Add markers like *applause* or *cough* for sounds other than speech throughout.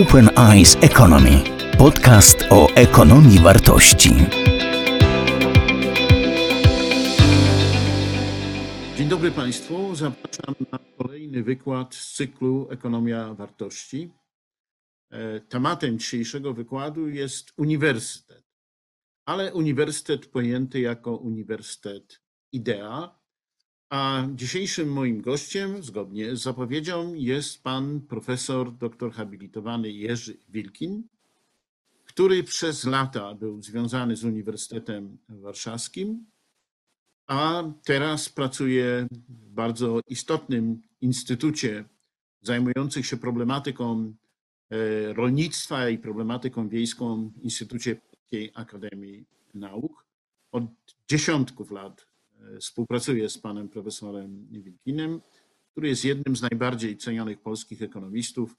Open Eyes Economy. Podcast o ekonomii wartości. Dzień dobry Państwu. Zapraszam na kolejny wykład z cyklu Ekonomia Wartości. E, Tematem dzisiejszego wykładu jest uniwersytet, ale uniwersytet pojęty jako uniwersytet idea. A dzisiejszym moim gościem, zgodnie z zapowiedzią, jest pan profesor doktor habilitowany Jerzy Wilkin, który przez lata był związany z Uniwersytetem Warszawskim, a teraz pracuje w bardzo istotnym instytucie zajmującym się problematyką e, rolnictwa i problematyką wiejską, Instytucie Polskiej Akademii Nauk. Od dziesiątków lat współpracuje z panem profesorem Wilkinem, który jest jednym z najbardziej cenionych polskich ekonomistów.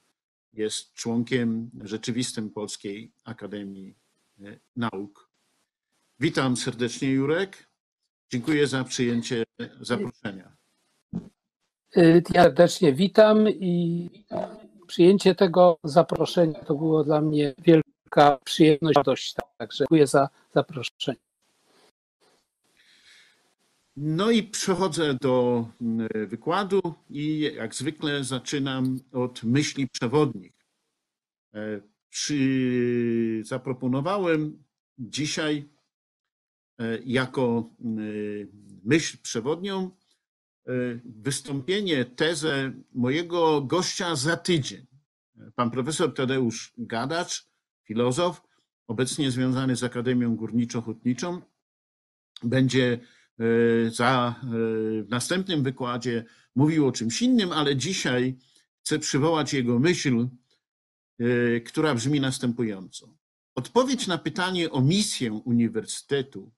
Jest członkiem rzeczywistym Polskiej Akademii e, Nauk. Witam serdecznie, Jurek. Dziękuję za przyjęcie zaproszenia. Y, Ja serdecznie witam i przyjęcie tego zaproszenia to było dla mnie wielka przyjemność, radość. Także dziękuję za zaproszenie. No i przechodzę do mm, wykładu i jak zwykle zaczynam od myśli przewodnich. E. Zaproponowałem dzisiaj e, jako mm, myśl przewodnią e, wystąpienie, tezę mojego gościa za tydzień. Pan profesor Tadeusz Gadacz, filozof, obecnie związany z Akademią Górniczo-Hutniczą, będzie za, e, w następnym wykładzie mówił o czymś innym, ale dzisiaj chcę przywołać jego myśl, e, która brzmi następująco. Odpowiedź na pytanie o misję uniwersytetu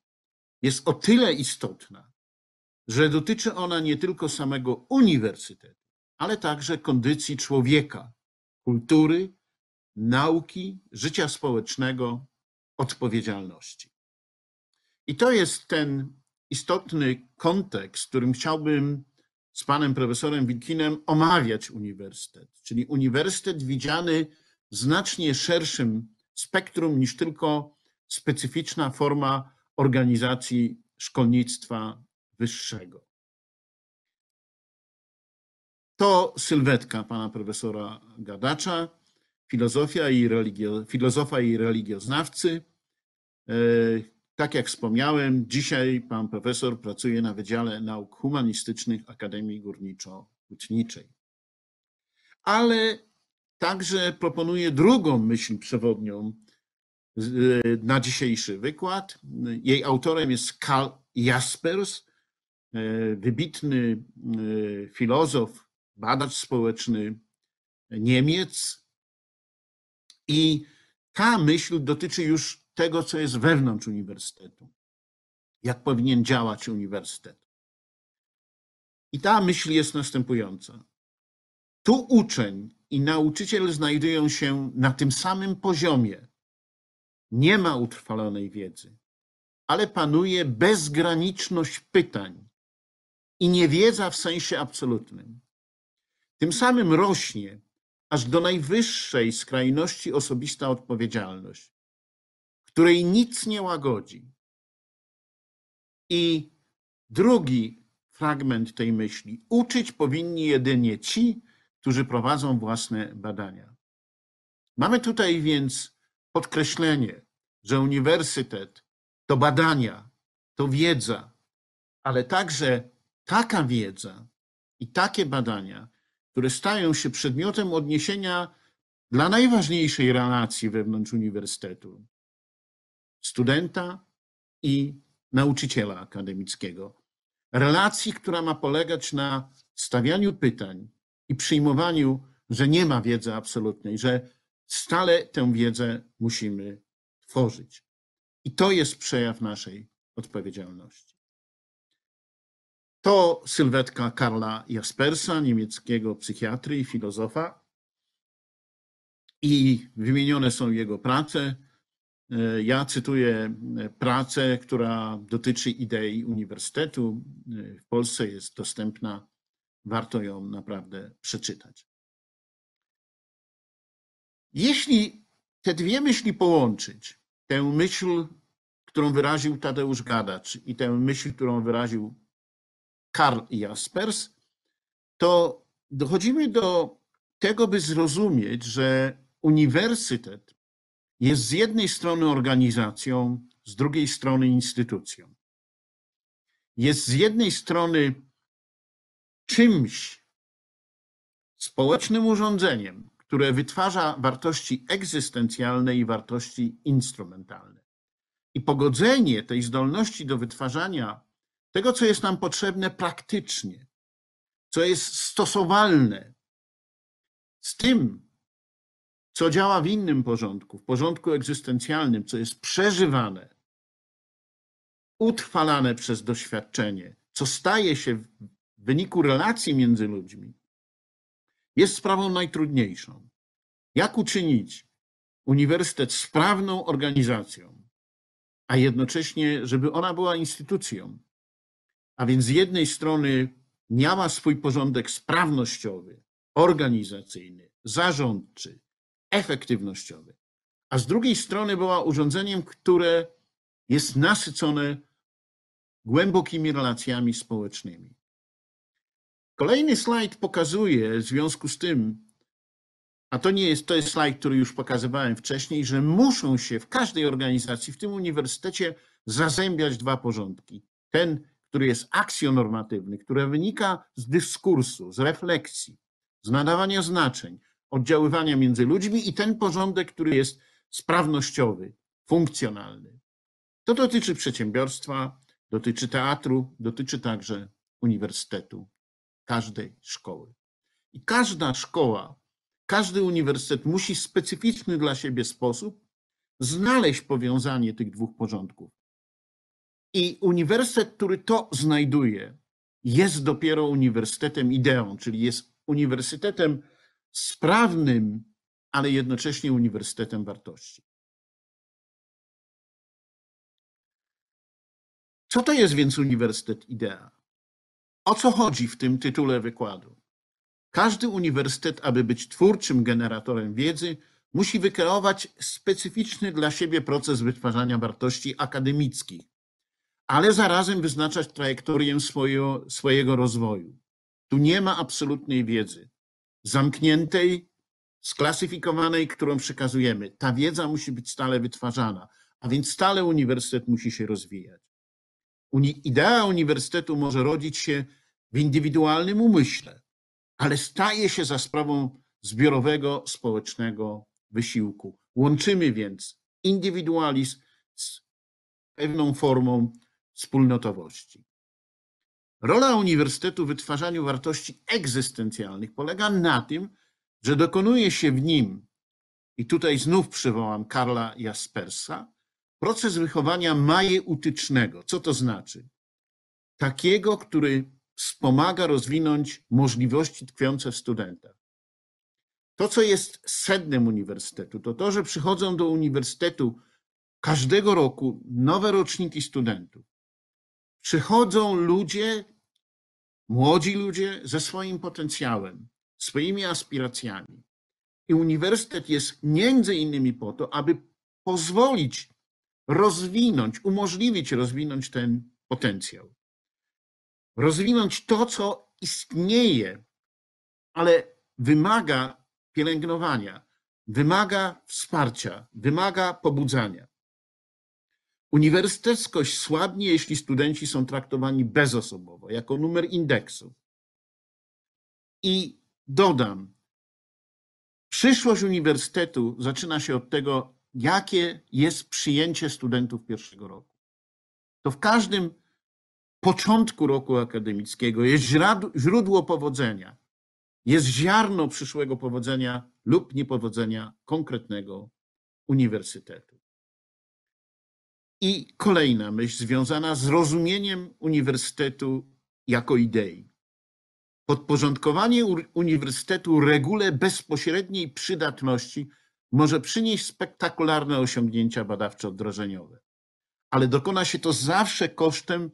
jest o tyle istotna, że dotyczy ona nie tylko samego uniwersytetu, ale także kondycji człowieka, kultury, nauki, życia społecznego, odpowiedzialności. I to jest ten istotny kontekst, w którym chciałbym z panem profesorem Wilkinem omawiać uniwersytet, czyli uniwersytet widziany w znacznie szerszym spektrum niż tylko specyficzna forma organizacji szkolnictwa wyższego. To sylwetka pana profesora Gadacza, filozofia i religio, filozofa i religioznawcy. E, Tak jak wspomniałem, dzisiaj pan profesor pracuje na Wydziale Nauk Humanistycznych Akademii Górniczo-Hutniczej. Ale także proponuje drugą myśl przewodnią z- na dzisiejszy wykład. Jej autorem jest Karl Jaspers, e, wybitny e, filozof, badacz społeczny Niemiec. I ta myśl dotyczy już tego, co jest wewnątrz uniwersytetu, jak powinien działać uniwersytet. I ta myśl jest następująca. Tu uczeń i nauczyciel znajdują się na tym samym poziomie. Nie ma utrwalonej wiedzy, ale panuje bezgraniczność pytań i niewiedza w sensie absolutnym. Tym samym rośnie aż do najwyższej skrajności osobista odpowiedzialność, której nic nie łagodzi. I drugi fragment tej myśli. Uczyć powinni jedynie ci, którzy prowadzą własne badania. Mamy tutaj więc podkreślenie, że uniwersytet to badania, to wiedza, ale także taka wiedza i takie badania, które stają się przedmiotem odniesienia dla najważniejszej relacji wewnątrz uniwersytetu studenta i nauczyciela akademickiego. Relacji, która ma polegać na stawianiu pytań i przyjmowaniu, że nie ma wiedzy absolutnej, że stale tę wiedzę musimy tworzyć. I to jest przejaw naszej odpowiedzialności. To sylwetka Karla Jaspersa, niemieckiego psychiatry i filozofa. I wymienione są jego prace. E, Ja cytuję e, pracę, która dotyczy idei uniwersytetu. E, W Polsce jest dostępna, warto ją naprawdę przeczytać. Jeśli te dwie myśli połączyć, tę myśl, którą wyraził Tadeusz Gadacz i tę myśl, którą wyraził Karl Jaspers, to dochodzimy do tego, by zrozumieć, że uniwersytet jest z jednej strony organizacją, z drugiej strony instytucją. Jest z jednej strony czymś, społecznym urządzeniem, które wytwarza wartości egzystencjalne i wartości instrumentalne. I pogodzenie tej zdolności do wytwarzania tego, co jest nam potrzebne praktycznie, co jest stosowalne z tym, co działa w innym porządku, w porządku egzystencjalnym, co jest przeżywane, utrwalane przez doświadczenie, co staje się w wyniku relacji między ludźmi, jest sprawą najtrudniejszą. Jak uczynić uniwersytet sprawną organizacją, a jednocześnie, żeby ona była instytucją, a więc z jednej strony miała swój porządek sprawnościowy, organizacyjny, zarządczy, efektywnościowy, a z drugiej strony była urządzeniem, które jest nasycone głębokimi relacjami społecznymi. Kolejny slajd pokazuje w związku z tym, a to nie jest, to jest slajd, który już pokazywałem wcześniej, że muszą się w każdej organizacji, w tym uniwersytecie, zazębiać dwa porządki. Ten, który jest aksjonormatywny, który wynika z dyskursu, z refleksji, z nadawania znaczeń, oddziaływania między ludźmi i ten porządek, który jest sprawnościowy, funkcjonalny. To dotyczy przedsiębiorstwa, dotyczy teatru, dotyczy także uniwersytetu, każdej szkoły. I każda szkoła, każdy uniwersytet musi w specyficzny dla siebie sposób znaleźć powiązanie tych dwóch porządków. I uniwersytet, który to znajduje, jest dopiero uniwersytetem ideą, czyli jest uniwersytetem sprawnym, ale jednocześnie uniwersytetem wartości. Co to jest więc uniwersytet idea? O co chodzi w tym tytule wykładu? Każdy uniwersytet, aby być twórczym generatorem wiedzy, musi wykreować specyficzny dla siebie proces wytwarzania wartości akademickich, ale zarazem wyznaczać trajektorię swojego, swojego rozwoju. Tu nie ma absolutnej wiedzy, zamkniętej, sklasyfikowanej, którą przekazujemy. Ta wiedza musi być stale wytwarzana, a więc stale uniwersytet musi się rozwijać. Idea uniwersytetu może rodzić się w indywidualnym umyśle, ale staje się za sprawą zbiorowego, społecznego wysiłku. Łączymy więc indywidualizm z pewną formą wspólnotowości. Rola uniwersytetu w wytwarzaniu wartości egzystencjalnych polega na tym, że dokonuje się w nim, i tutaj znów przywołam Karla Jaspersa, proces wychowania majeutycznego. Co to znaczy? Takiego, który wspomaga rozwinąć możliwości tkwiące w studentach. To, co jest sednem uniwersytetu, to to, że przychodzą do uniwersytetu każdego roku nowe roczniki studentów. Przychodzą ludzie, młodzi ludzie ze swoim potencjałem, swoimi aspiracjami. I uniwersytet jest między innymi po to, aby pozwolić rozwinąć, umożliwić rozwinąć ten potencjał. Rozwinąć to, co istnieje, ale wymaga pielęgnowania, wymaga wsparcia, wymaga pobudzania. Uniwersyteckość słabnie, jeśli studenci są traktowani bezosobowo, jako numer indeksu. I dodam, przyszłość uniwersytetu zaczyna się od tego, jakie jest przyjęcie studentów pierwszego roku. To w każdym początku roku akademickiego jest źródło powodzenia, jest ziarno przyszłego powodzenia lub niepowodzenia konkretnego uniwersytetu. I kolejna myśl związana z rozumieniem uniwersytetu jako idei. Podporządkowanie uniwersytetu regule bezpośredniej przydatności może przynieść spektakularne osiągnięcia badawczo-wdrożeniowe, ale dokona się to zawsze kosztem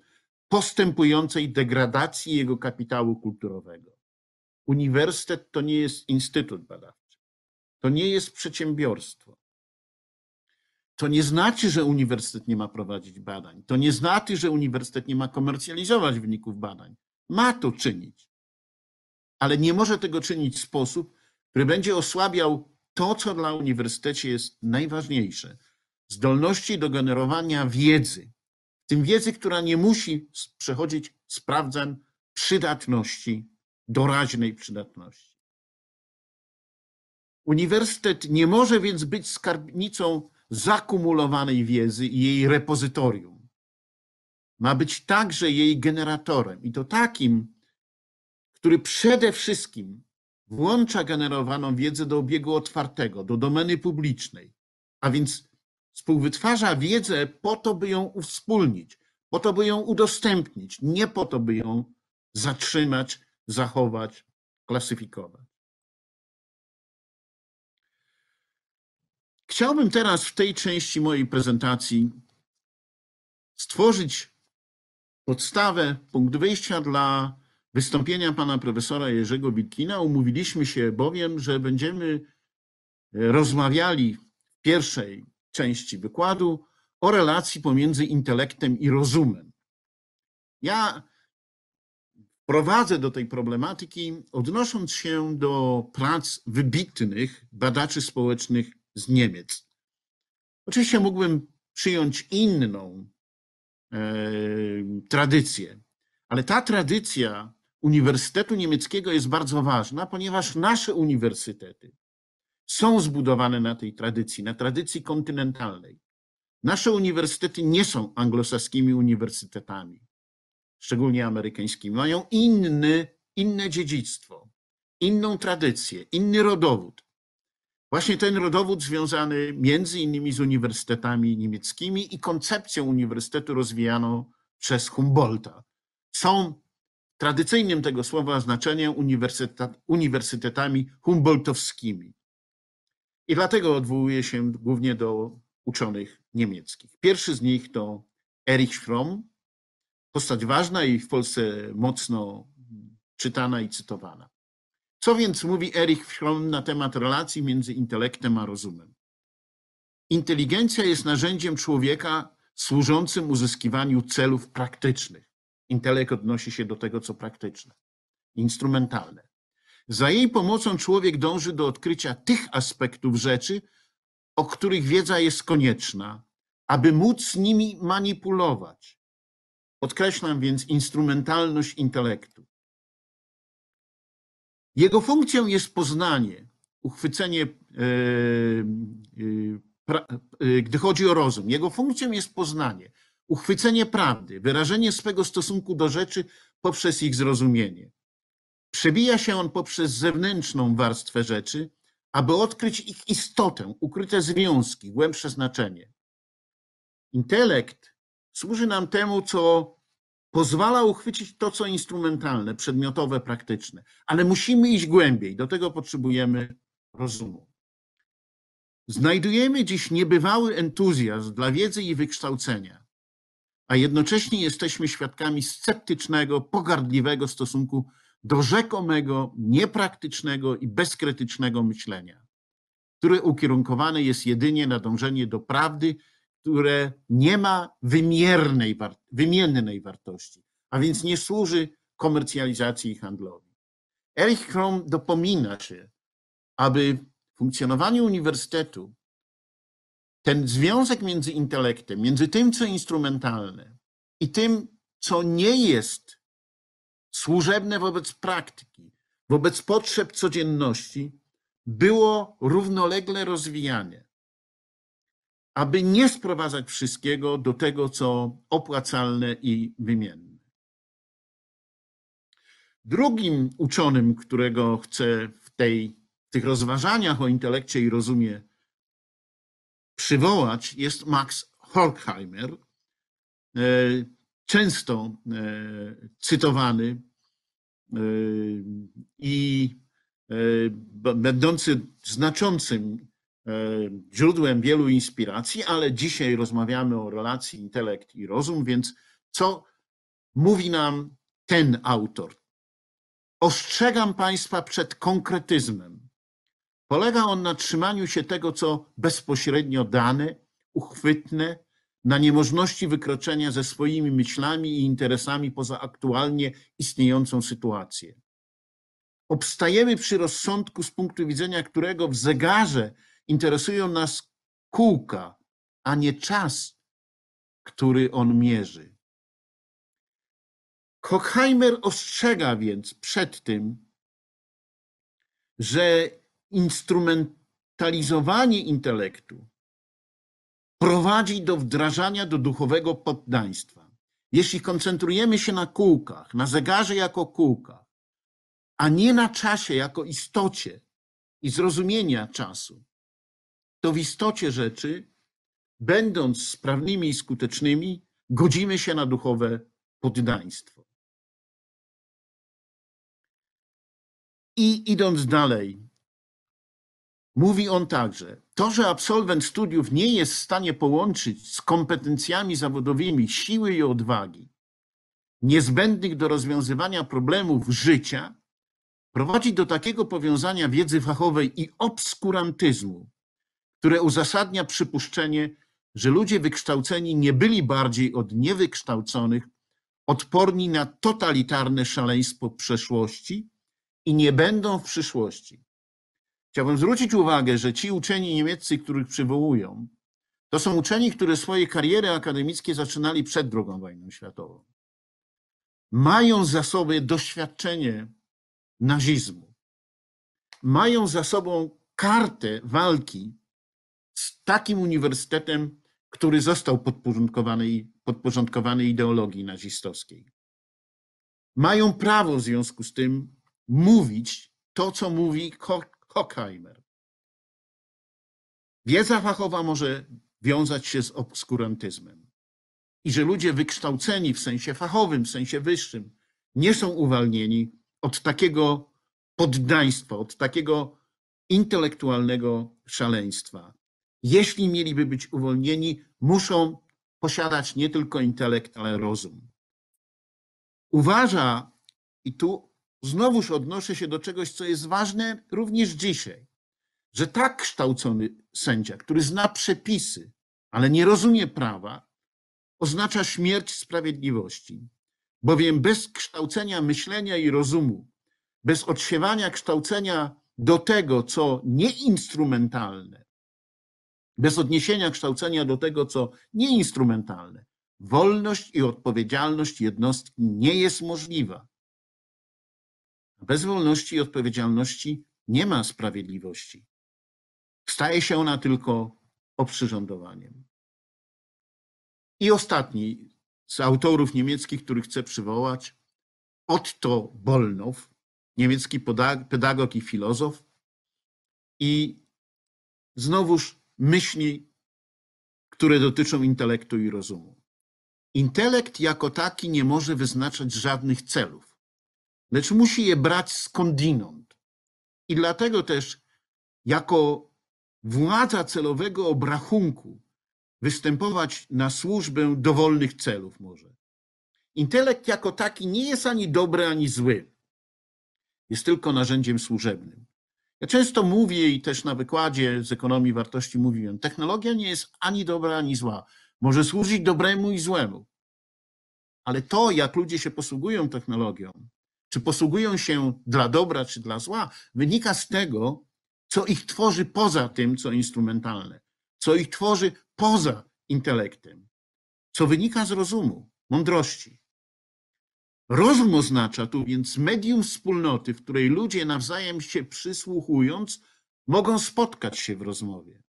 postępującej degradacji jego kapitału kulturowego. Uniwersytet to nie jest instytut badawczy. to nie jest przedsiębiorstwo. To nie znaczy, że uniwersytet nie ma prowadzić badań. To nie znaczy, że uniwersytet nie ma komercjalizować wyników badań. Ma to czynić. Ale nie może tego czynić w sposób, który będzie osłabiał to, co dla uniwersytecie jest najważniejsze. Zdolności do generowania wiedzy. W tym wiedzy, która nie musi przechodzić sprawdzań przydatności, doraźnej przydatności. Uniwersytet nie może więc być skarbnicą zakumulowanej wiedzy i jej repozytorium. Ma być także jej generatorem i to takim, który przede wszystkim włącza generowaną wiedzę do obiegu otwartego, do domeny publicznej, a więc współwytwarza wiedzę po to, by ją uwspólnić, po to, by ją udostępnić, nie po to, by ją zatrzymać, zachować, klasyfikować. Chciałbym teraz w tej części mojej prezentacji stworzyć podstawę, punkt wyjścia dla wystąpienia pana profesora Jerzego Witkina. Umówiliśmy się bowiem, że będziemy rozmawiali w pierwszej części wykładu o relacji pomiędzy intelektem i rozumem. Ja prowadzę do tej problematyki, odnosząc się do prac wybitnych badaczy społecznych z Niemiec. Oczywiście mógłbym przyjąć inną e, tradycję, ale ta tradycja Uniwersytetu Niemieckiego jest bardzo ważna, ponieważ nasze uniwersytety są zbudowane na tej tradycji, na tradycji kontynentalnej. Nasze uniwersytety nie są anglosaskimi uniwersytetami, szczególnie amerykańskimi. Mają inny, inne dziedzictwo, inną tradycję, inny rodowód. Właśnie ten rodowód związany między innymi z uniwersytetami niemieckimi i koncepcją uniwersytetu rozwijaną przez Humboldta. Są tradycyjnym tego słowa znaczeniem uniwersytetami humboldtowskimi. I dlatego odwołuję się głównie do uczonych niemieckich. Pierwszy z nich to Erich Fromm, postać ważna i w Polsce mocno czytana i cytowana. Co więc mówi Erich Fromm na temat relacji między intelektem a rozumem? Inteligencja jest narzędziem człowieka służącym uzyskiwaniu celów praktycznych. Intelekt odnosi się do tego, co praktyczne, instrumentalne. Za jej pomocą człowiek dąży do odkrycia tych aspektów rzeczy, o których wiedza jest konieczna, aby móc nimi manipulować. Podkreślam więc instrumentalność intelektu. Jego funkcją jest poznanie, uchwycenie, e, e, e, gdy chodzi o rozum. Jego funkcją jest poznanie, uchwycenie prawdy, wyrażenie swego stosunku do rzeczy poprzez ich zrozumienie. Przebija się on poprzez zewnętrzną warstwę rzeczy, aby odkryć ich istotę, ukryte związki, głębsze znaczenie. Intelekt służy nam temu, co pozwala uchwycić to, co instrumentalne, przedmiotowe, praktyczne, ale musimy iść głębiej. Do tego potrzebujemy rozumu. Znajdujemy dziś niebywały entuzjazm dla wiedzy i wykształcenia, a jednocześnie jesteśmy świadkami sceptycznego, pogardliwego stosunku do rzekomego, niepraktycznego i bezkrytycznego myślenia, które ukierunkowane jest jedynie na dążenie do prawdy, które nie ma wymiernej, wymiennej wartości, a więc nie służy komercjalizacji i handlowi. Erich Fromm dopomina się, aby w funkcjonowaniu uniwersytetu ten związek między intelektem, między tym, co instrumentalne i tym, co nie jest służebne wobec praktyki, wobec potrzeb codzienności, było równolegle rozwijane, aby nie sprowadzać wszystkiego do tego, co opłacalne i wymienne. Drugim uczonym, którego chcę w, tej, tych rozważaniach o intelekcie i rozumie przywołać, jest Max Horkheimer, e, często e, cytowany e, i będący znaczącym źródłem wielu inspiracji, ale dzisiaj rozmawiamy o relacji intelekt i rozum, więc co mówi nam ten autor? Ostrzegam Państwa przed konkretyzmem, Polega on na trzymaniu się tego, co bezpośrednio dane, uchwytne, na niemożności wykroczenia ze swoimi myślami i interesami poza aktualnie istniejącą sytuację. Obstajemy przy rozsądku, z punktu widzenia którego w zegarze interesują nas kółka, a nie czas, który on mierzy. Horkheimer ostrzega więc przed tym, że instrumentalizowanie intelektu prowadzi do wdrażania do duchowego poddaństwa. Jeśli koncentrujemy się na kółkach, na zegarze jako kółkach, a nie na czasie jako istocie i zrozumienia czasu, to w istocie rzeczy, będąc sprawnymi i skutecznymi, godzimy się na duchowe poddaństwo. I idąc dalej, mówi on także, to, że absolwent studiów nie jest w stanie połączyć z kompetencjami zawodowymi siły i odwagi niezbędnych do rozwiązywania problemów życia, prowadzi do takiego powiązania wiedzy fachowej i obskurantyzmu, które uzasadnia przypuszczenie, że ludzie wykształceni nie byli bardziej od niewykształconych odporni na totalitarne szaleństwo przeszłości i nie będą w przyszłości. Chciałbym zwrócić uwagę, że ci uczeni niemieccy, których przywołują, to są uczeni, którzy swoje kariery akademickie zaczynali przed II wojną światową. Mają za sobą doświadczenie nazizmu. Mają za sobą kartę walki z takim uniwersytetem, który został podporządkowany, podporządkowany ideologii nazistowskiej. Mają prawo w związku z tym mówić to, co mówi Horkheimer. Wiedza fachowa może wiązać się z obskurantyzmem. I że ludzie wykształceni w sensie fachowym, w sensie wyższym, nie są uwalnieni od takiego poddaństwa, od takiego intelektualnego szaleństwa. Jeśli mieliby być uwolnieni, muszą posiadać nie tylko intelekt, ale rozum. Uważa, i tu znowuż odnoszę się do czegoś, co jest ważne również dzisiaj, że tak kształcony sędzia, który zna przepisy, ale nie rozumie prawa, oznacza śmierć sprawiedliwości, bowiem bez kształcenia myślenia i rozumu, bez odsiewania kształcenia do tego, co nieinstrumentalne, bez odniesienia kształcenia do tego, co nieinstrumentalne, wolność i odpowiedzialność jednostki nie jest możliwa. Bez wolności i odpowiedzialności nie ma sprawiedliwości. Staje się ona tylko oprzyrządowaniem. I ostatni z autorów niemieckich, który chcę przywołać, Otto Bollnow, niemiecki pedagog i filozof. I znowuż myśli, które dotyczą intelektu i rozumu. Intelekt jako taki nie może wyznaczać żadnych celów lecz musi je brać skądinąd. I dlatego też jako władza celowego obrachunku występować na służbę dowolnych celów może. Intelekt jako taki nie jest ani dobry, ani zły. Jest tylko narzędziem służebnym. Ja często mówię i też na wykładzie z ekonomii wartości mówiłem, technologia nie jest ani dobra, ani zła. Może służyć dobremu i złemu. Ale to, jak ludzie się posługują technologią, czy posługują się dla dobra, czy dla zła, wynika z tego, co ich tworzy poza tym, co instrumentalne, co ich tworzy poza intelektem, co wynika z rozumu, mądrości. Rozum oznacza tu więc medium wspólnoty, w której ludzie nawzajem się przysłuchując, mogą spotkać się w rozmowie.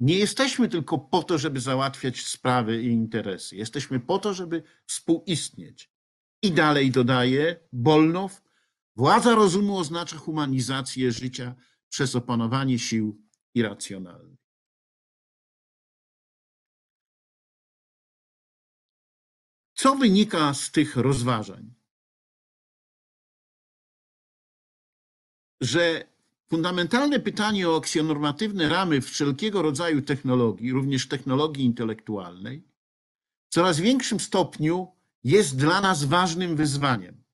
Nie jesteśmy tylko po to, żeby załatwiać sprawy i interesy. Jesteśmy po to, żeby współistnieć. I dalej dodaje Bolnow, władza rozumu oznacza humanizację życia przez opanowanie sił irracjonalnych. Co wynika z tych rozważań? Że fundamentalne pytanie o aksjonormatywne ramy wszelkiego rodzaju technologii, również technologii intelektualnej, w coraz większym stopniu jest dla nas ważnym wyzwaniem.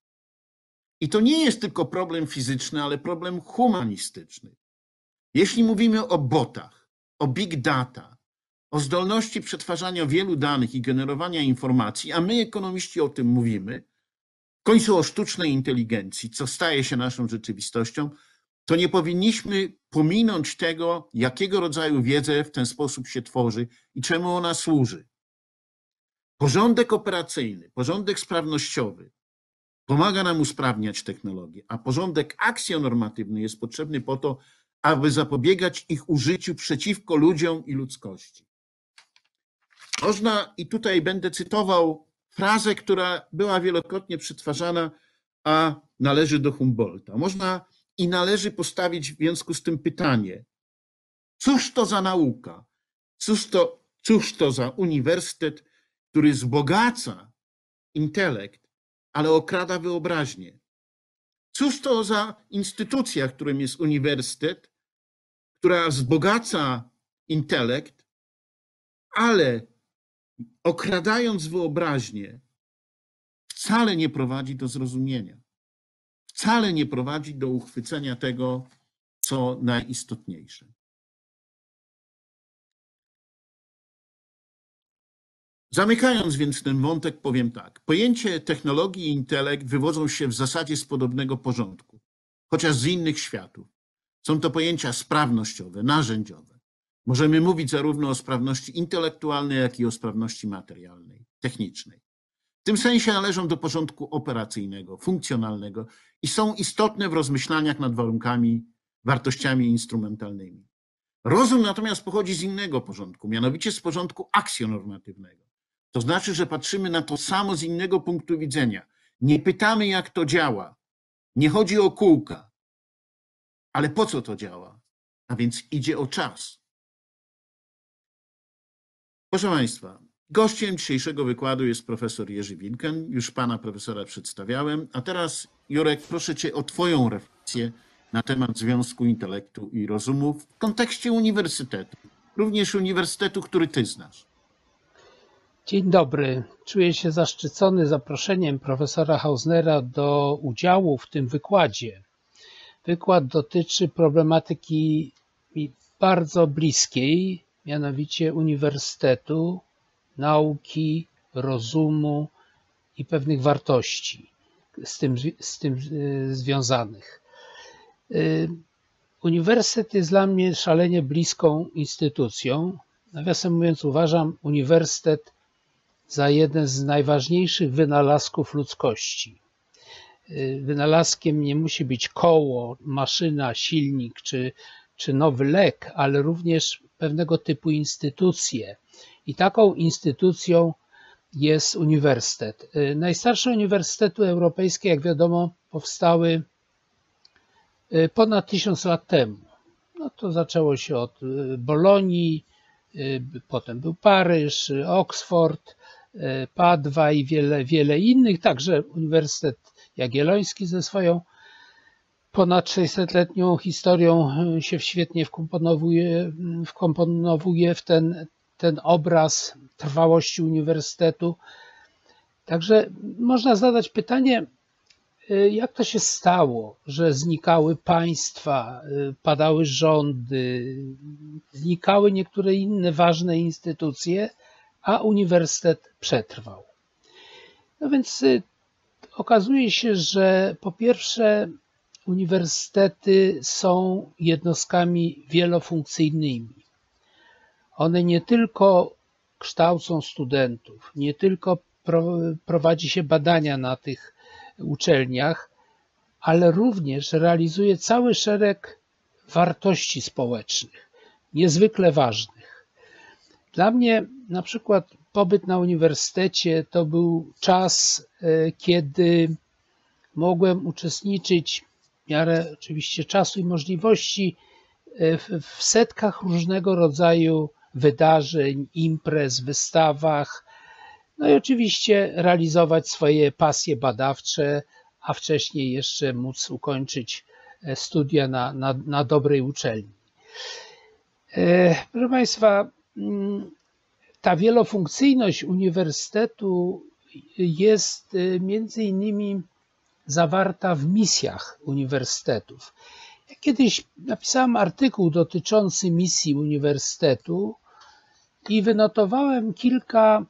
I to nie jest tylko problem fizyczny, ale problem humanistyczny. Jeśli mówimy o botach, o big data, o zdolności przetwarzania wielu danych i generowania informacji, a my, ekonomiści, o tym mówimy, w końcu o sztucznej inteligencji, co staje się naszą rzeczywistością, to nie powinniśmy pominąć tego, jakiego rodzaju wiedzę w ten sposób się tworzy i czemu ona służy. Porządek operacyjny, porządek sprawnościowy pomaga nam usprawniać technologię, a porządek akcjonormatywny jest potrzebny po to, aby zapobiegać ich użyciu przeciwko ludziom i ludzkości. Można, i tutaj będę cytował frazę, która była wielokrotnie przetwarzana, a należy do Humboldta. Można i należy postawić w związku z tym pytanie: cóż to za nauka? Cóż to, cóż to za uniwersytet, który wzbogaca intelekt, ale okrada wyobraźnię? Cóż to za instytucja, którym jest uniwersytet, która wzbogaca intelekt, ale okradając wyobraźnię, wcale nie prowadzi do zrozumienia, wcale nie prowadzi do uchwycenia tego, co najistotniejsze. Zamykając więc ten wątek, powiem tak. Pojęcie technologii i intelekt wywodzą się w zasadzie z podobnego porządku, chociaż z innych światów. Są to pojęcia sprawnościowe, narzędziowe. Możemy mówić zarówno o sprawności intelektualnej, jak i o sprawności materialnej, technicznej. W tym sensie należą do porządku operacyjnego, funkcjonalnego i są istotne w rozmyślaniach nad warunkami, wartościami instrumentalnymi. Rozum natomiast pochodzi z innego porządku, mianowicie z porządku aksjonormatywnego. To znaczy, że patrzymy na to samo z innego punktu widzenia. Nie pytamy, jak to działa. Nie chodzi o kółka. Ale po co to działa? A więc idzie o czas. Proszę Państwa, gościem dzisiejszego wykładu jest profesor Jerzy Wilken. Już pana profesora przedstawiałem. A teraz, Jurek, proszę cię o twoją refleksję na temat związku intelektu i rozumu w kontekście uniwersytetu. Również uniwersytetu, który ty znasz. Dzień dobry. Czuję się zaszczycony zaproszeniem profesora Hausnera do udziału w tym wykładzie. Wykład dotyczy problematyki mi bardzo bliskiej, mianowicie uniwersytetu, nauki, rozumu i pewnych wartości z tym, z tym y, związanych. Y, uniwersytet jest dla mnie szalenie bliską instytucją. Nawiasem mówiąc, uważam uniwersytet za jeden z najważniejszych wynalazków ludzkości. Y, wynalazkiem nie musi być koło, maszyna, silnik czy, czy nowy lek, ale również pewnego typu instytucje. I taką instytucją jest uniwersytet. Y, najstarsze uniwersytety europejskie, jak wiadomo, powstały y, ponad tysiąc lat temu. No to zaczęło się od Bolonii, potem był Paryż, Oxford, Padwa i wiele, wiele innych, także Uniwersytet Jagielloński ze swoją ponad 600-letnią historią się świetnie wkomponowuje, wkomponowuje w ten, ten obraz trwałości uniwersytetu. Także można zadać pytanie, jak to się stało, że znikały państwa, padały rządy, znikały niektóre inne ważne instytucje, a uniwersytet przetrwał. No więc okazuje się, że po pierwsze uniwersytety są jednostkami wielofunkcyjnymi. One nie tylko kształcą studentów, nie tylko prowadzi się badania na tych uczelniach, ale również realizuje cały szereg wartości społecznych, niezwykle ważnych. Dla mnie na przykład pobyt na uniwersytecie to był czas, e, kiedy mogłem uczestniczyć w miarę oczywiście czasu i możliwości e, w setkach różnego rodzaju wydarzeń, imprez, wystawach, no i oczywiście realizować swoje pasje badawcze, a wcześniej jeszcze móc ukończyć e, studia na, na, na dobrej uczelni. Proszę Państwa, Mm, ta wielofunkcyjność uniwersytetu jest między innymi zawarta w misjach uniwersytetów. Ja kiedyś napisałem artykuł dotyczący misji uniwersytetu i wynotowałem kilka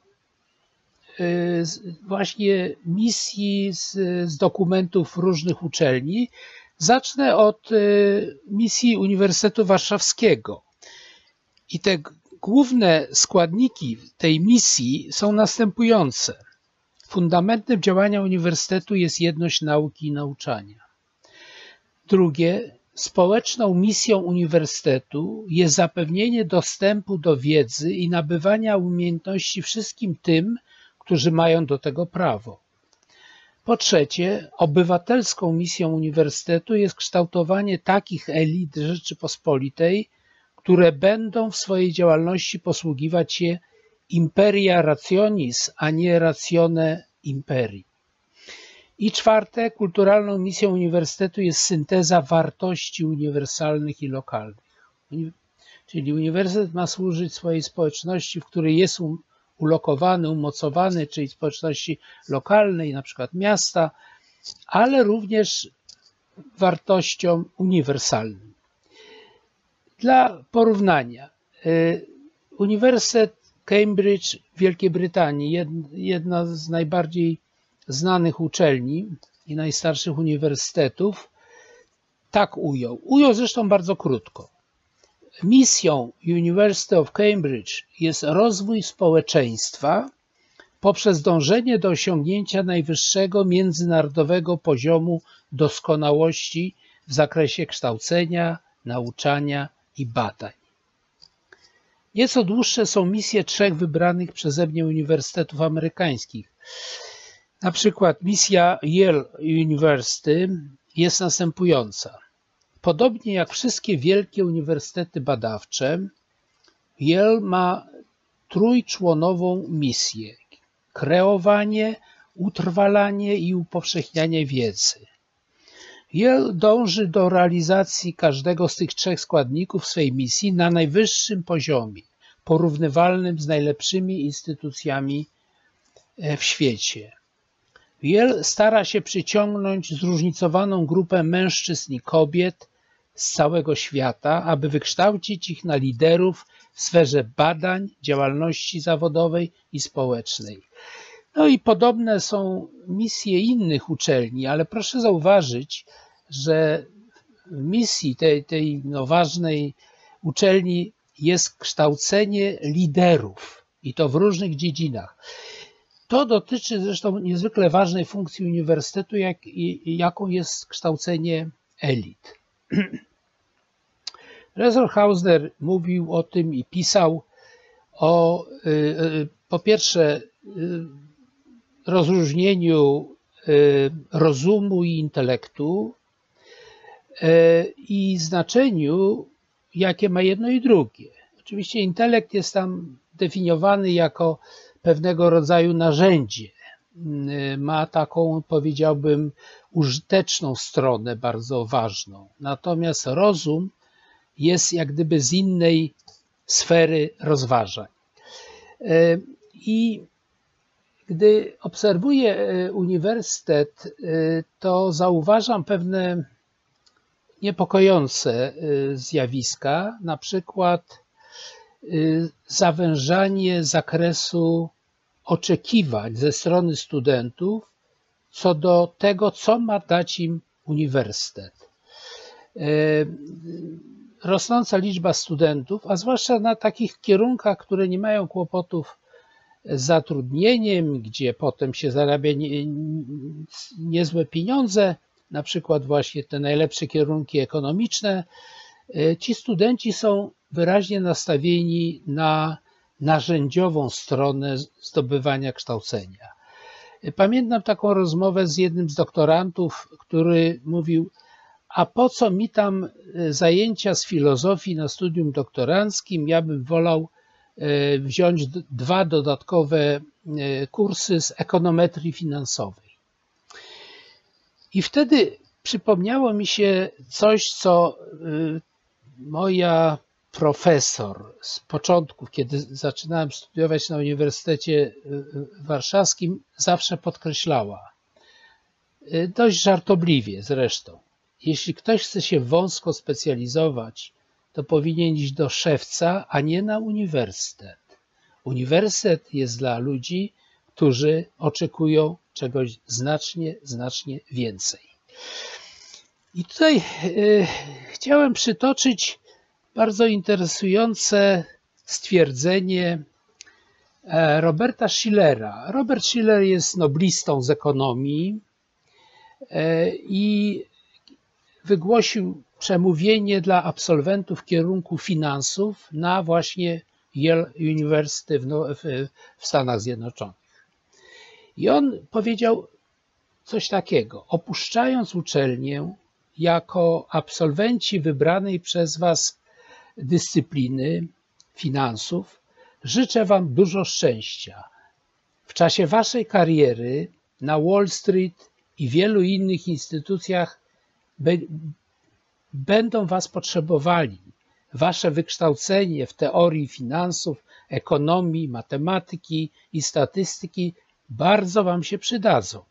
y, właśnie misji z, z dokumentów różnych uczelni. Zacznę od y, misji Uniwersytetu Warszawskiego. I te główne składniki tej misji są następujące. Fundamentem działania uniwersytetu jest jedność nauki i nauczania. Drugie, społeczną misją uniwersytetu jest zapewnienie dostępu do wiedzy i nabywania umiejętności wszystkim tym, którzy mają do tego prawo. Po trzecie, obywatelską misją uniwersytetu jest kształtowanie takich elit Rzeczypospolitej, które będą w swojej działalności posługiwać się imperia rationis, a nie ratione imperii. I czwarte, kulturalną misją uniwersytetu jest synteza wartości uniwersalnych i lokalnych. Czyli uniwersytet ma służyć swojej społeczności, w której jest um, ulokowany, umocowany, czyli społeczności lokalnej, na przykład miasta, ale również wartościom uniwersalnym. Dla porównania, y, Uniwersytet Cambridge w Wielkiej Brytanii, jedna z najbardziej znanych uczelni i najstarszych uniwersytetów, tak ujął. Ujął zresztą bardzo krótko. Misją University of Cambridge jest rozwój społeczeństwa poprzez dążenie do osiągnięcia najwyższego międzynarodowego poziomu doskonałości w zakresie kształcenia, nauczania i badań. Nieco dłuższe są misje trzech wybranych przeze mnie uniwersytetów amerykańskich. Na przykład misja Yale University jest następująca. Podobnie jak wszystkie wielkie uniwersytety badawcze, Yale ma trójczłonową misję: kreowanie, utrwalanie i upowszechnianie wiedzy. Yale dąży do realizacji każdego z tych trzech składników swej misji na najwyższym poziomie, porównywalnym z najlepszymi instytucjami e, w świecie. Yale stara się przyciągnąć zróżnicowaną grupę mężczyzn i kobiet z całego świata, aby wykształcić ich na liderów w sferze badań, działalności zawodowej i społecznej. No i podobne są misje innych uczelni, ale proszę zauważyć, że w misji tej, tej no ważnej uczelni jest kształcenie liderów i to w różnych dziedzinach. To dotyczy zresztą niezwykle ważnej funkcji uniwersytetu, jak, jaką jest kształcenie elit. *clears throat* Profesor Hausner mówił o tym i pisał o y, y, po pierwsze y, rozróżnieniu rozumu i intelektu i znaczeniu, jakie ma jedno i drugie. Oczywiście intelekt jest tam definiowany jako pewnego rodzaju narzędzie. Ma taką, powiedziałbym, użyteczną stronę bardzo ważną. Natomiast rozum jest jak gdyby z innej sfery rozważań. E, I gdy obserwuję e, uniwersytet, e, to zauważam pewne niepokojące zjawiska, na przykład zawężanie zakresu oczekiwań ze strony studentów co do tego, co ma dać im uniwersytet. Rosnąca liczba studentów, a zwłaszcza na takich kierunkach, które nie mają kłopotów zatrudnieniem, gdzie potem się zarabia nie, niezłe pieniądze, na przykład właśnie te najlepsze kierunki ekonomiczne, e, ci studenci są wyraźnie nastawieni na narzędziową stronę zdobywania kształcenia. Pamiętam taką rozmowę z jednym z doktorantów, który mówił, a po co mi tam e, zajęcia z filozofii na studium doktoranckim? Ja bym wolał e, wziąć dwa dodatkowe e, kursy z ekonometrii finansowej. I wtedy przypomniało mi się coś, co moja profesor z początków, kiedy zaczynałem studiować na Uniwersytecie Warszawskim, zawsze podkreślała. dość żartobliwie zresztą. Jeśli ktoś chce się wąsko specjalizować, to powinien iść do szewca, a nie na uniwersytet. Uniwersytet jest dla ludzi, którzy oczekują czegoś znacznie, znacznie więcej. I tutaj y, chciałem przytoczyć bardzo interesujące stwierdzenie e, Roberta Schillera. Robert Schiller jest noblistą z ekonomii e, i wygłosił przemówienie dla absolwentów kierunku finansów na właśnie Yale University w, w Stanach Zjednoczonych. I on powiedział coś takiego: Opuszczając uczelnię, jako absolwenci wybranej przez Was dyscypliny finansów, życzę Wam dużo szczęścia. W czasie Waszej kariery na Wall Street i wielu innych instytucjach będą Was potrzebowali. Wasze wykształcenie w teorii finansów, ekonomii, matematyki i statystyki bardzo Wam się przydadzą.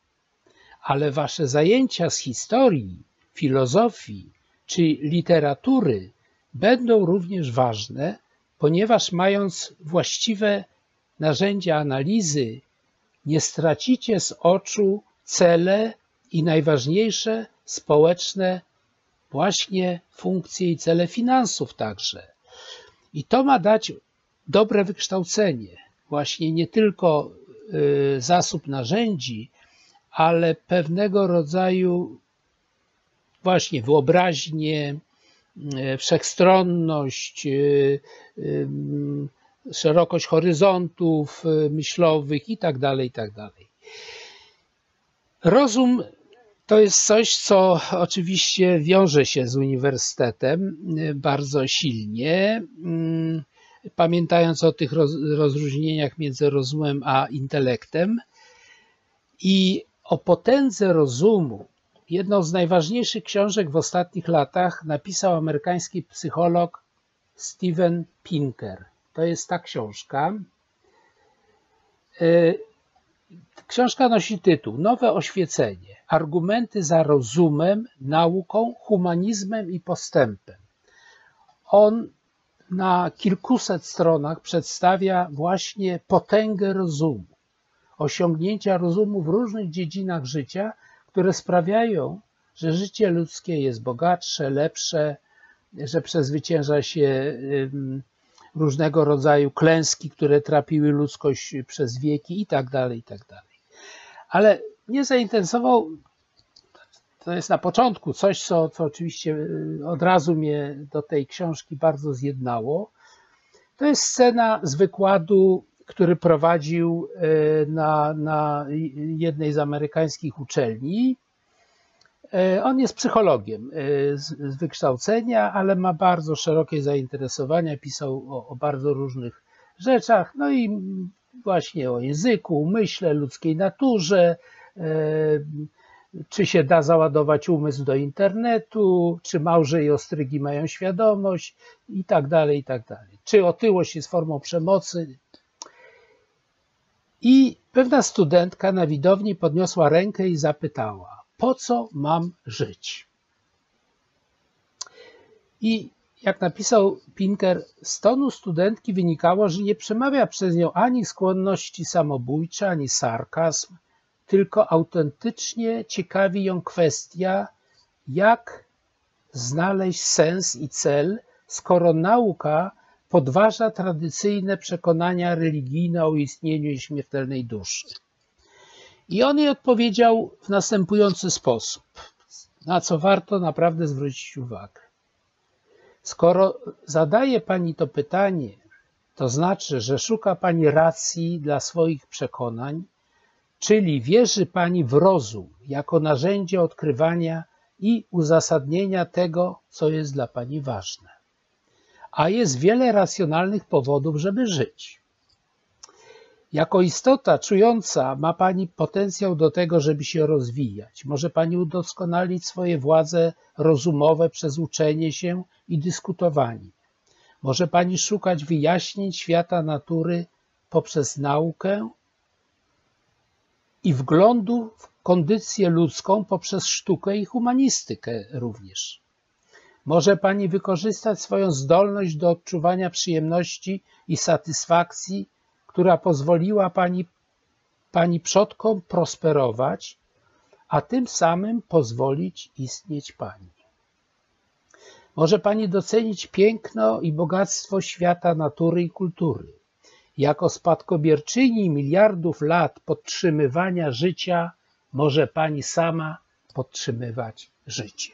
Ale Wasze zajęcia z historii, filozofii czy literatury będą również ważne, ponieważ mając właściwe narzędzia analizy, nie stracicie z oczu cele i najważniejsze społeczne właśnie funkcje i cele finansów także. I to ma dać dobre wykształcenie, właśnie nie tylko y, zasób narzędzi, ale pewnego rodzaju właśnie wyobraźnię, y, wszechstronność, y, szerokość horyzontów myślowych i tak dalej, i tak. Rozum to jest coś, co oczywiście wiąże się z uniwersytetem y, bardzo silnie. Mm, pamiętając o tych rozróżnieniach między rozumem a intelektem i o potędze rozumu, jedną z najważniejszych książek w ostatnich latach napisał amerykański psycholog Steven Pinker. To jest ta książka. Książka nosi tytuł Nowe oświecenie. Argumenty za rozumem, nauką, humanizmem i postępem. On na kilkuset stronach przedstawia właśnie potęgę rozumu, osiągnięcia rozumu w różnych dziedzinach życia, które sprawiają, że życie ludzkie jest bogatsze, lepsze, że przezwycięża się różnego rodzaju klęski, które trapiły ludzkość przez wieki i tak dalej, i tak dalej. Ale mnie zainteresował, to jest na początku coś, co, co oczywiście y, od razu mnie do tej książki bardzo zjednało. To jest scena z wykładu, który prowadził y, na, na jednej z amerykańskich uczelni. Y, on jest psychologiem z, z wykształcenia, ale ma bardzo szerokie zainteresowania, pisał o, o bardzo różnych rzeczach, no i właśnie o języku, umyśle, ludzkiej naturze, e, czy się da załadować umysł do internetu, czy małże i ostrygi mają świadomość i tak dalej, i tak dalej. Czy otyłość jest formą przemocy. I pewna studentka na widowni podniosła rękę i zapytała, po co mam żyć? I jak napisał Pinker, z tonu studentki wynikało, że nie przemawia przez nią ani skłonności samobójcze, ani sarkazm, tylko autentycznie ciekawi ją kwestia, jak znaleźć sens i cel, skoro nauka podważa tradycyjne przekonania religijne o istnieniu śmiertelnej duszy. I on jej odpowiedział w następujący sposób, na co warto naprawdę zwrócić uwagę. Skoro zadaje Pani to pytanie, to znaczy, że szuka Pani racji dla swoich przekonań, czyli wierzy Pani w rozum jako narzędzie odkrywania i uzasadnienia tego, co jest dla Pani ważne. A jest wiele racjonalnych powodów, żeby żyć. Jako istota czująca ma Pani potencjał do tego, żeby się rozwijać. Może Pani udoskonalić swoje władze rozumowe przez uczenie się i dyskutowanie. Może Pani szukać wyjaśnień świata natury poprzez naukę i wglądu w kondycję ludzką poprzez sztukę i humanistykę również. Może Pani wykorzystać swoją zdolność do odczuwania przyjemności i satysfakcji, która pozwoliła Pani, Pani przodkom prosperować, a tym samym pozwolić istnieć Pani. Może Pani docenić piękno i bogactwo świata natury i kultury. Jako spadkobierczyni miliardów lat podtrzymywania życia, może Pani sama podtrzymywać życie.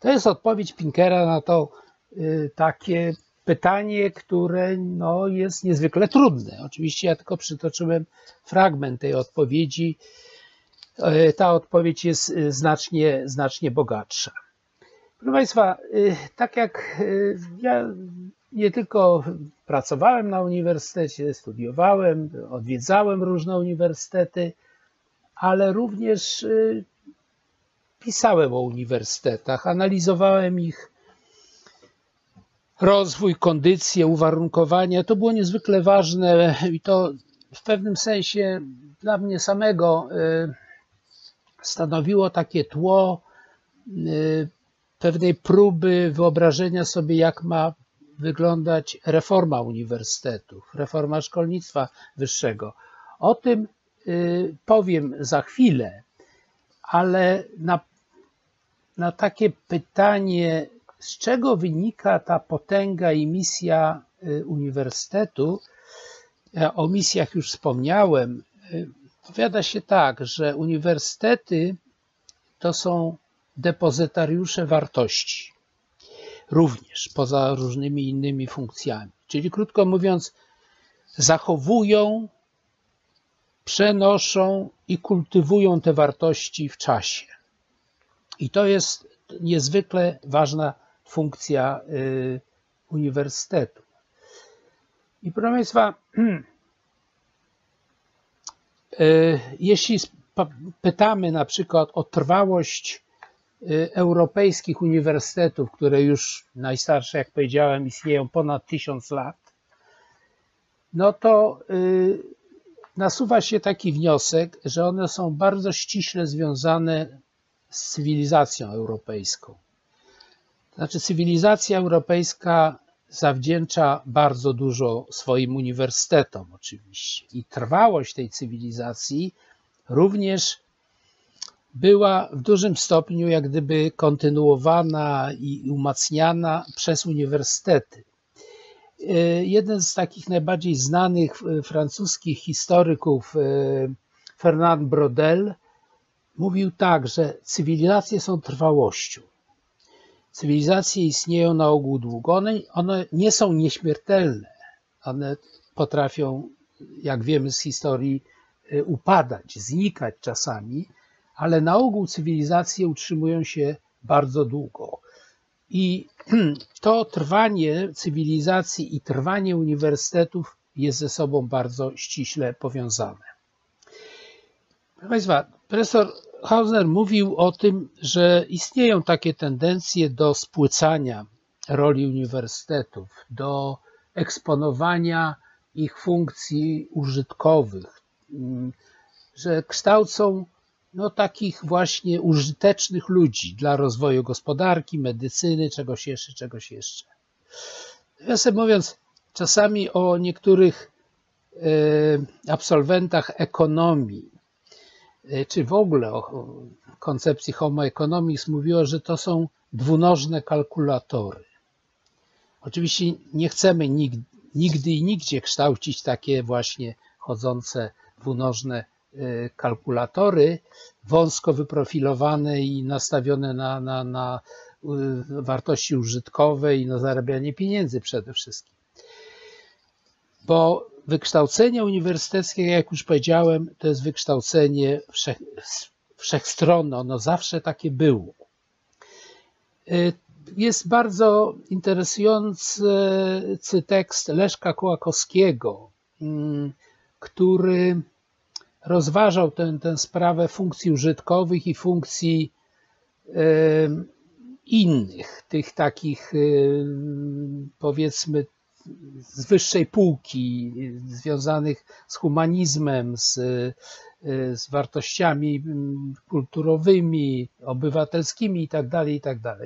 To jest odpowiedź Pinkera na to y, takie pytanie, które no, jest niezwykle trudne. Oczywiście ja tylko przytoczyłem fragment tej odpowiedzi. Y, ta odpowiedź jest y, znacznie, znacznie bogatsza. Proszę Państwa, tak jak ja nie tylko pracowałem na uniwersytecie, studiowałem, odwiedzałem różne uniwersytety, ale również pisałem o uniwersytetach, analizowałem ich rozwój, kondycję, uwarunkowania. To było niezwykle ważne i to w pewnym sensie dla mnie samego y, stanowiło takie tło y, pewnej próby wyobrażenia sobie, jak ma wyglądać reforma uniwersytetów, reforma szkolnictwa wyższego. O tym y, powiem za chwilę, ale na na takie pytanie, z czego wynika ta potęga i misja y, uniwersytetu, o misjach już wspomniałem, y, powiada się tak, że uniwersytety to są depozytariusze wartości, również poza różnymi innymi funkcjami. Czyli krótko mówiąc, zachowują, przenoszą i kultywują te wartości w czasie. I to jest niezwykle ważna funkcja y, uniwersytetu. I proszę Państwa, *clears throat* y, jeśli pytamy na przykład o trwałość y, europejskich uniwersytetów, które już najstarsze, jak powiedziałem, istnieją ponad tysiąc lat, no to nasuwa się taki wniosek, że one są bardzo ściśle związane z cywilizacją europejską. Znaczy, cywilizacja europejska zawdzięcza bardzo dużo swoim uniwersytetom, oczywiście. I trwałość tej cywilizacji również była w dużym stopniu jak gdyby kontynuowana i umacniana przez uniwersytety. Jeden z takich najbardziej znanych francuskich historyków, Fernand Brodel, mówił tak, że cywilizacje są trwałością. Cywilizacje istnieją na ogół długo, one, one nie są nieśmiertelne. One potrafią, jak wiemy z historii, y, upadać, znikać czasami, ale na ogół cywilizacje utrzymują się bardzo długo. I *clears throat* to trwanie cywilizacji i trwanie uniwersytetów jest ze sobą bardzo ściśle powiązane. Proszę Państwa, profesor Hausner mówił o tym, że istnieją takie tendencje do spłycania roli uniwersytetów, do eksponowania ich funkcji użytkowych, mm, że kształcą no, takich właśnie użytecznych ludzi dla rozwoju gospodarki, medycyny, czegoś jeszcze, czegoś jeszcze. Nawiasem mówiąc, czasami o niektórych e, absolwentach ekonomii czy w ogóle o koncepcji homo economics mówiło, że to są dwunożne kalkulatory. Oczywiście nie chcemy nigdy i nigdzie kształcić takie właśnie chodzące dwunożne e, kalkulatory, wąsko wyprofilowane i nastawione na, na, na e, wartości użytkowe i na zarabianie pieniędzy przede wszystkim. Bo Wykształcenie uniwersyteckie, jak już powiedziałem, to jest wykształcenie wszech, wszechstronne, ono zawsze takie było. Y, jest bardzo interesujący tekst Leszka Kołakowskiego, mm, który rozważał tę, tę sprawę funkcji użytkowych i funkcji y, innych, tych takich y, powiedzmy z wyższej półki, związanych z humanizmem, z, z wartościami kulturowymi, obywatelskimi itd., itd.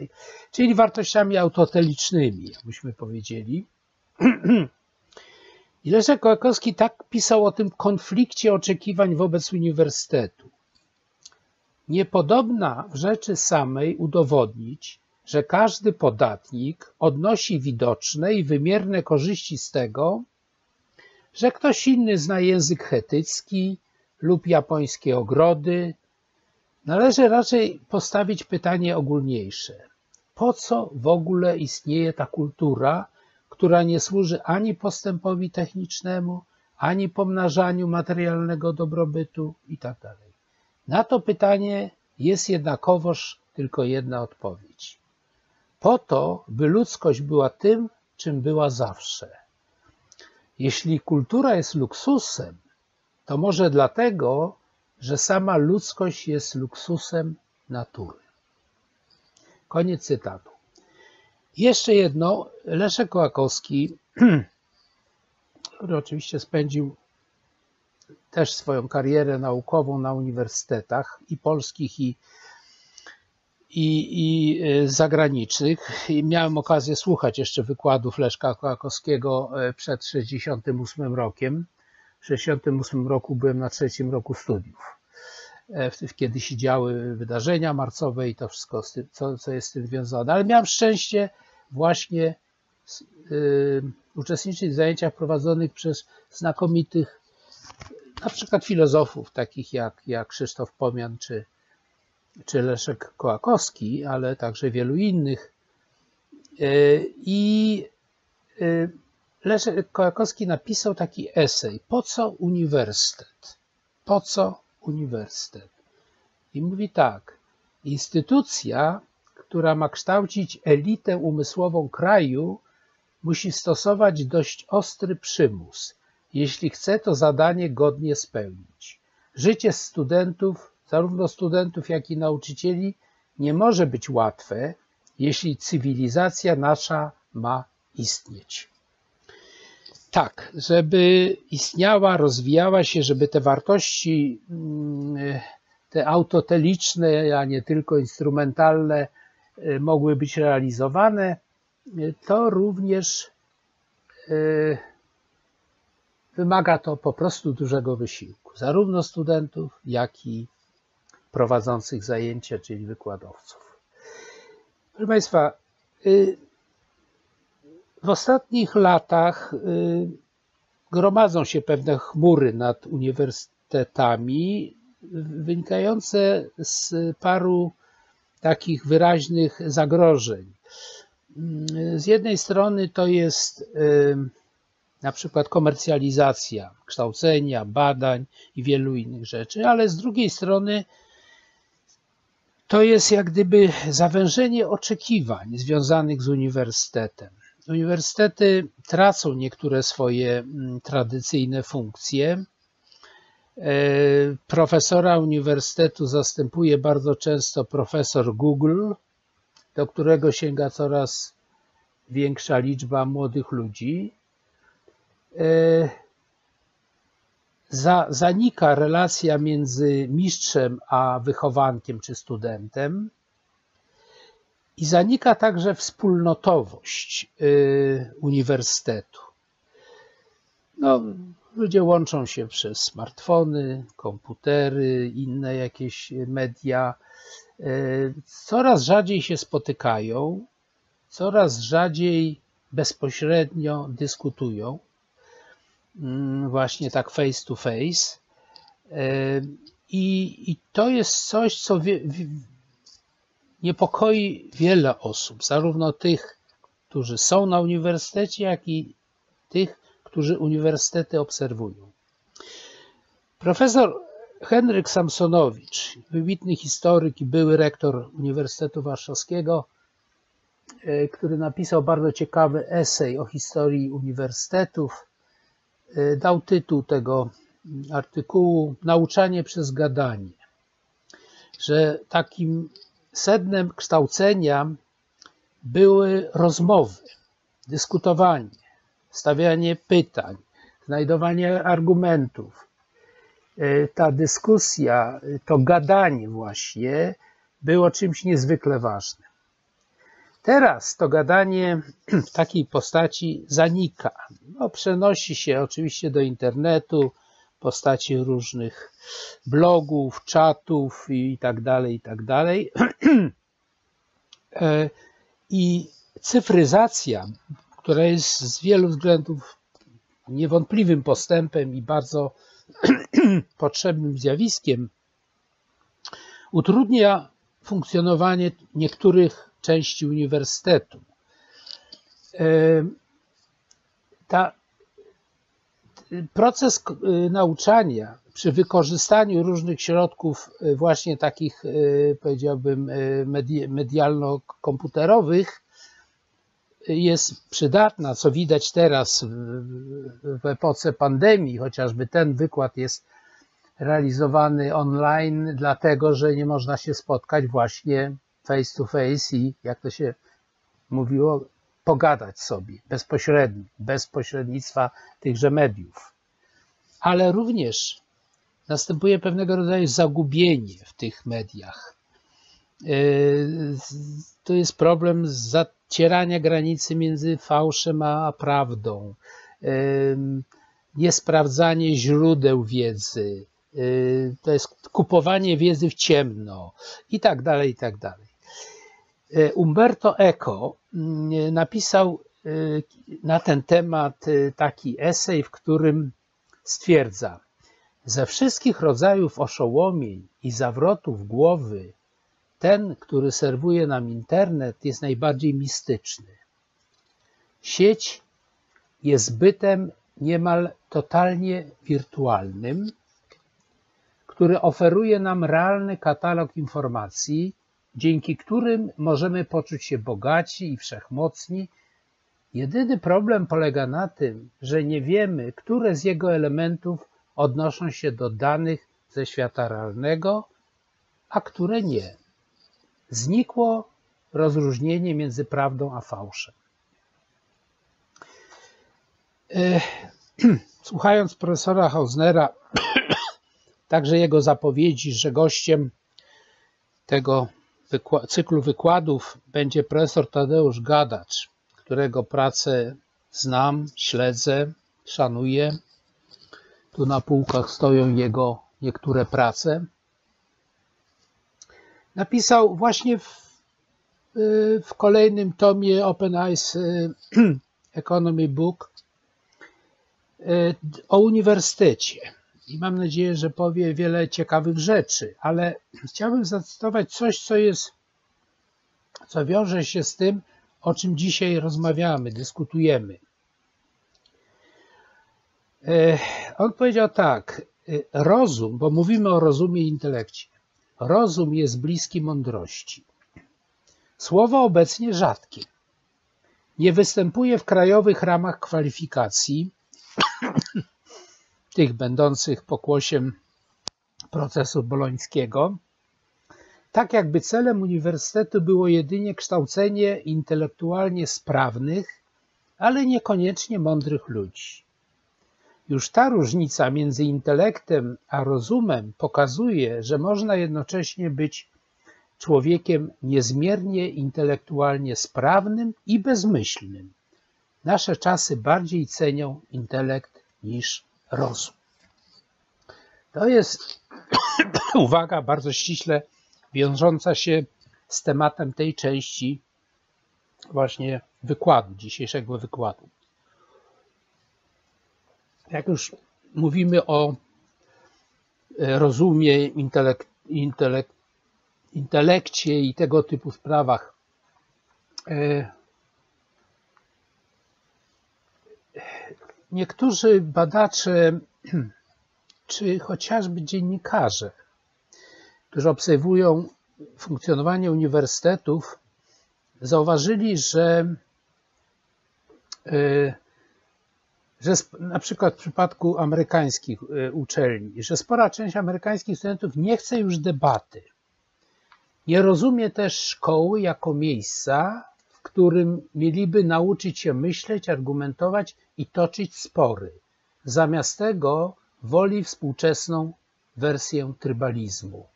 Czyli wartościami autotelicznymi, jakbyśmy powiedzieli. *clears throat* I Leszek Kołakowski tak pisał o tym konflikcie oczekiwań wobec uniwersytetu. Niepodobna w rzeczy samej udowodnić, że każdy podatnik odnosi widoczne i wymierne korzyści z tego, że ktoś inny zna język chetycki lub japońskie ogrody, należy raczej postawić pytanie ogólniejsze. Po co w ogóle istnieje ta kultura, która nie służy ani postępowi technicznemu, ani pomnażaniu materialnego dobrobytu itd. Na to pytanie jest jednakowoż tylko jedna odpowiedź. Po to, by ludzkość była tym, czym była zawsze. Jeśli kultura jest luksusem, to może dlatego, że sama ludzkość jest luksusem natury. Koniec cytatu. Jeszcze jedno. Leszek Kołakowski, *clears throat* który oczywiście spędził też swoją karierę naukową na uniwersytetach i polskich, i, i, i e, zagranicznych. I miałem okazję słuchać jeszcze wykładów Leszka Kołakowskiego e, przed 68 rokiem. W 68 roku byłem na trzecim roku studiów, e, kiedy się działy wydarzenia marcowe i to wszystko, co, co jest z tym związane. Ale miałem szczęście właśnie y, uczestniczyć w zajęciach prowadzonych przez znakomitych na przykład filozofów, takich jak, jak Krzysztof Pomian czy, czy Leszek Kołakowski, ale także wielu innych. Y, I y, Leszek Kołakowski napisał taki esej, po co uniwersytet? Po co uniwersytet? I mówi tak, instytucja, która ma kształcić elitę umysłową kraju, musi stosować dość ostry przymus, jeśli chce to zadanie godnie spełnić. Życie studentów, zarówno studentów, jak i nauczycieli, nie może być łatwe, jeśli cywilizacja nasza ma istnieć. Tak, żeby istniała, rozwijała się, żeby te wartości, mm, te autoteliczne, a nie tylko instrumentalne, Y, mogły być realizowane, y, to również y, wymaga to po prostu dużego wysiłku, zarówno studentów, jak i prowadzących zajęcia, czyli wykładowców. Proszę Państwa, w ostatnich latach gromadzą się pewne chmury nad uniwersytetami, wynikające z paru takich wyraźnych zagrożeń. Z jednej strony to jest na przykład komercjalizacja kształcenia, badań i wielu innych rzeczy, ale z drugiej strony to jest jak gdyby zawężenie oczekiwań związanych z uniwersytetem. Uniwersytety tracą niektóre swoje tradycyjne funkcje, E, profesora uniwersytetu zastępuje bardzo często profesor Google, do którego sięga coraz większa liczba młodych ludzi. Za, zanika relacja między mistrzem a wychowankiem czy studentem i zanika także wspólnotowość e, uniwersytetu. No, Ludzie łączą się przez smartfony, komputery, inne jakieś media. E, coraz rzadziej się spotykają, coraz rzadziej bezpośrednio dyskutują, właśnie tak face to face. E, I, i to jest coś, co wie, niepokoi wiele osób, zarówno tych, którzy są na uniwersytecie, jak i tych, którzy uniwersytety obserwują. Profesor Henryk Samsonowicz, wybitny historyk i były rektor Uniwersytetu Warszawskiego, e, który napisał bardzo ciekawy esej o historii uniwersytetów, dał tytuł tego artykułu Nauczanie przez gadanie, że takim sednem kształcenia były rozmowy, dyskutowanie, stawianie pytań, znajdowanie argumentów, e, ta dyskusja, to gadanie właśnie było czymś niezwykle ważnym. Teraz to gadanie *clears throat* w takiej postaci zanika. No, przenosi się oczywiście do internetu, w postaci różnych blogów, czatów i tak dalej, i tak dalej. *clears throat* E, I cyfryzacja, która jest z wielu względów niewątpliwym postępem i bardzo *clears throat* potrzebnym zjawiskiem, utrudnia funkcjonowanie niektórych części uniwersytetu. E, ta, proces nauczania przy wykorzystaniu różnych środków e, właśnie takich, e, powiedziałbym, medialno-komputerowych jest przydatna, co widać teraz w epoce pandemii, chociażby ten wykład jest realizowany online, dlatego że nie można się spotkać właśnie face to face i jak to się mówiło, pogadać sobie bezpośrednio, bez pośrednictwa tychże mediów. Ale również następuje pewnego rodzaju zagubienie w tych mediach. E, to jest problem zacierania granicy między fałszem a prawdą, e, niesprawdzanie źródeł wiedzy, e, to jest kupowanie wiedzy w ciemno i tak dalej, i tak dalej. E, Umberto Eco mm, napisał e, na ten temat e, taki esej, w którym stwierdza: Ze wszystkich rodzajów oszołomień i zawrotów głowy, ten, który serwuje nam internet, jest najbardziej mistyczny. Sieć jest bytem niemal totalnie wirtualnym, który oferuje nam realny katalog informacji, dzięki którym możemy poczuć się bogaci i wszechmocni. Jedyny problem polega na tym, że nie wiemy, które z jego elementów odnoszą się do danych ze świata realnego, a które nie. Znikło rozróżnienie między prawdą a fałszem. Słuchając profesora Hausnera, *clears throat* także jego zapowiedzi, że gościem tego cyklu wykładów będzie profesor Tadeusz Gadacz, którego pracę znam, śledzę, szanuję. Tu na półkach stoją jego niektóre prace. Napisał właśnie w, w kolejnym tomie Open Eyes *clears throat* Economy Book o uniwersytecie i mam nadzieję, że powie wiele ciekawych rzeczy, ale chciałbym zacytować coś, co jest, co wiąże się z tym, o czym dzisiaj rozmawiamy, dyskutujemy. E, on powiedział tak, e, rozum, bo mówimy o rozumie i intelekcie. Rozum jest bliski mądrości. Słowo obecnie rzadkie. Nie występuje w krajowych ramach kwalifikacji tych będących pokłosiem procesu bolońskiego, tak jakby celem uniwersytetu było jedynie kształcenie intelektualnie sprawnych, ale niekoniecznie mądrych ludzi. Już ta różnica między intelektem a rozumem pokazuje, że można jednocześnie być człowiekiem niezmiernie intelektualnie sprawnym i bezmyślnym. Nasze czasy bardziej cenią intelekt niż rozum. To jest *coughs* uwaga bardzo ściśle wiążąca się z tematem tej części właśnie wykładu, dzisiejszego wykładu. Jak już mówimy o e, rozumie, intelek, intelek, intelekcie i tego typu sprawach, Niektórzy badacze, *clears throat* czy chociażby dziennikarze, którzy obserwują funkcjonowanie uniwersytetów, zauważyli, że, e, że na przykład w przypadku amerykańskich e, uczelni, że spora część amerykańskich studentów nie chce już debaty. Nie rozumie też szkoły jako miejsca, którym mieliby nauczyć się myśleć, argumentować i toczyć spory. Zamiast tego woli współczesną wersję trybalizmu.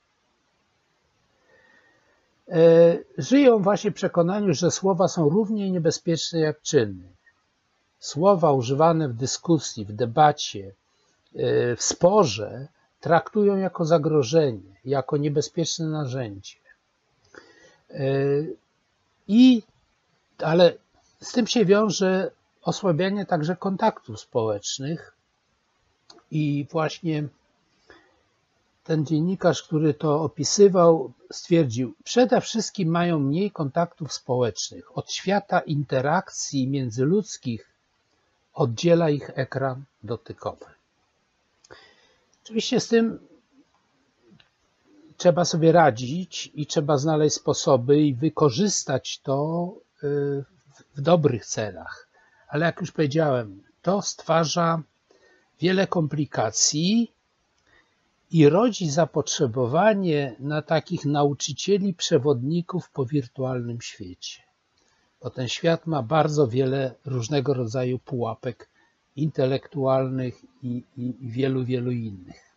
E, żyją właśnie w przekonaniu, że słowa są równie niebezpieczne jak czyny. Słowa używane w dyskusji, w debacie, e, w sporze traktują jako zagrożenie, jako niebezpieczne narzędzie. E, I, ale z tym się wiąże osłabianie także kontaktów społecznych i właśnie ten dziennikarz, który to opisywał, stwierdził, przede wszystkim mają mniej kontaktów społecznych. Od świata interakcji międzyludzkich oddziela ich ekran dotykowy. Oczywiście z tym trzeba sobie radzić i trzeba znaleźć sposoby i wykorzystać to w dobrych celach. Ale jak już powiedziałem, to stwarza wiele komplikacji i rodzi zapotrzebowanie na takich nauczycieli, przewodników po wirtualnym świecie. Bo ten świat ma bardzo wiele różnego rodzaju pułapek intelektualnych i, i wielu, wielu innych.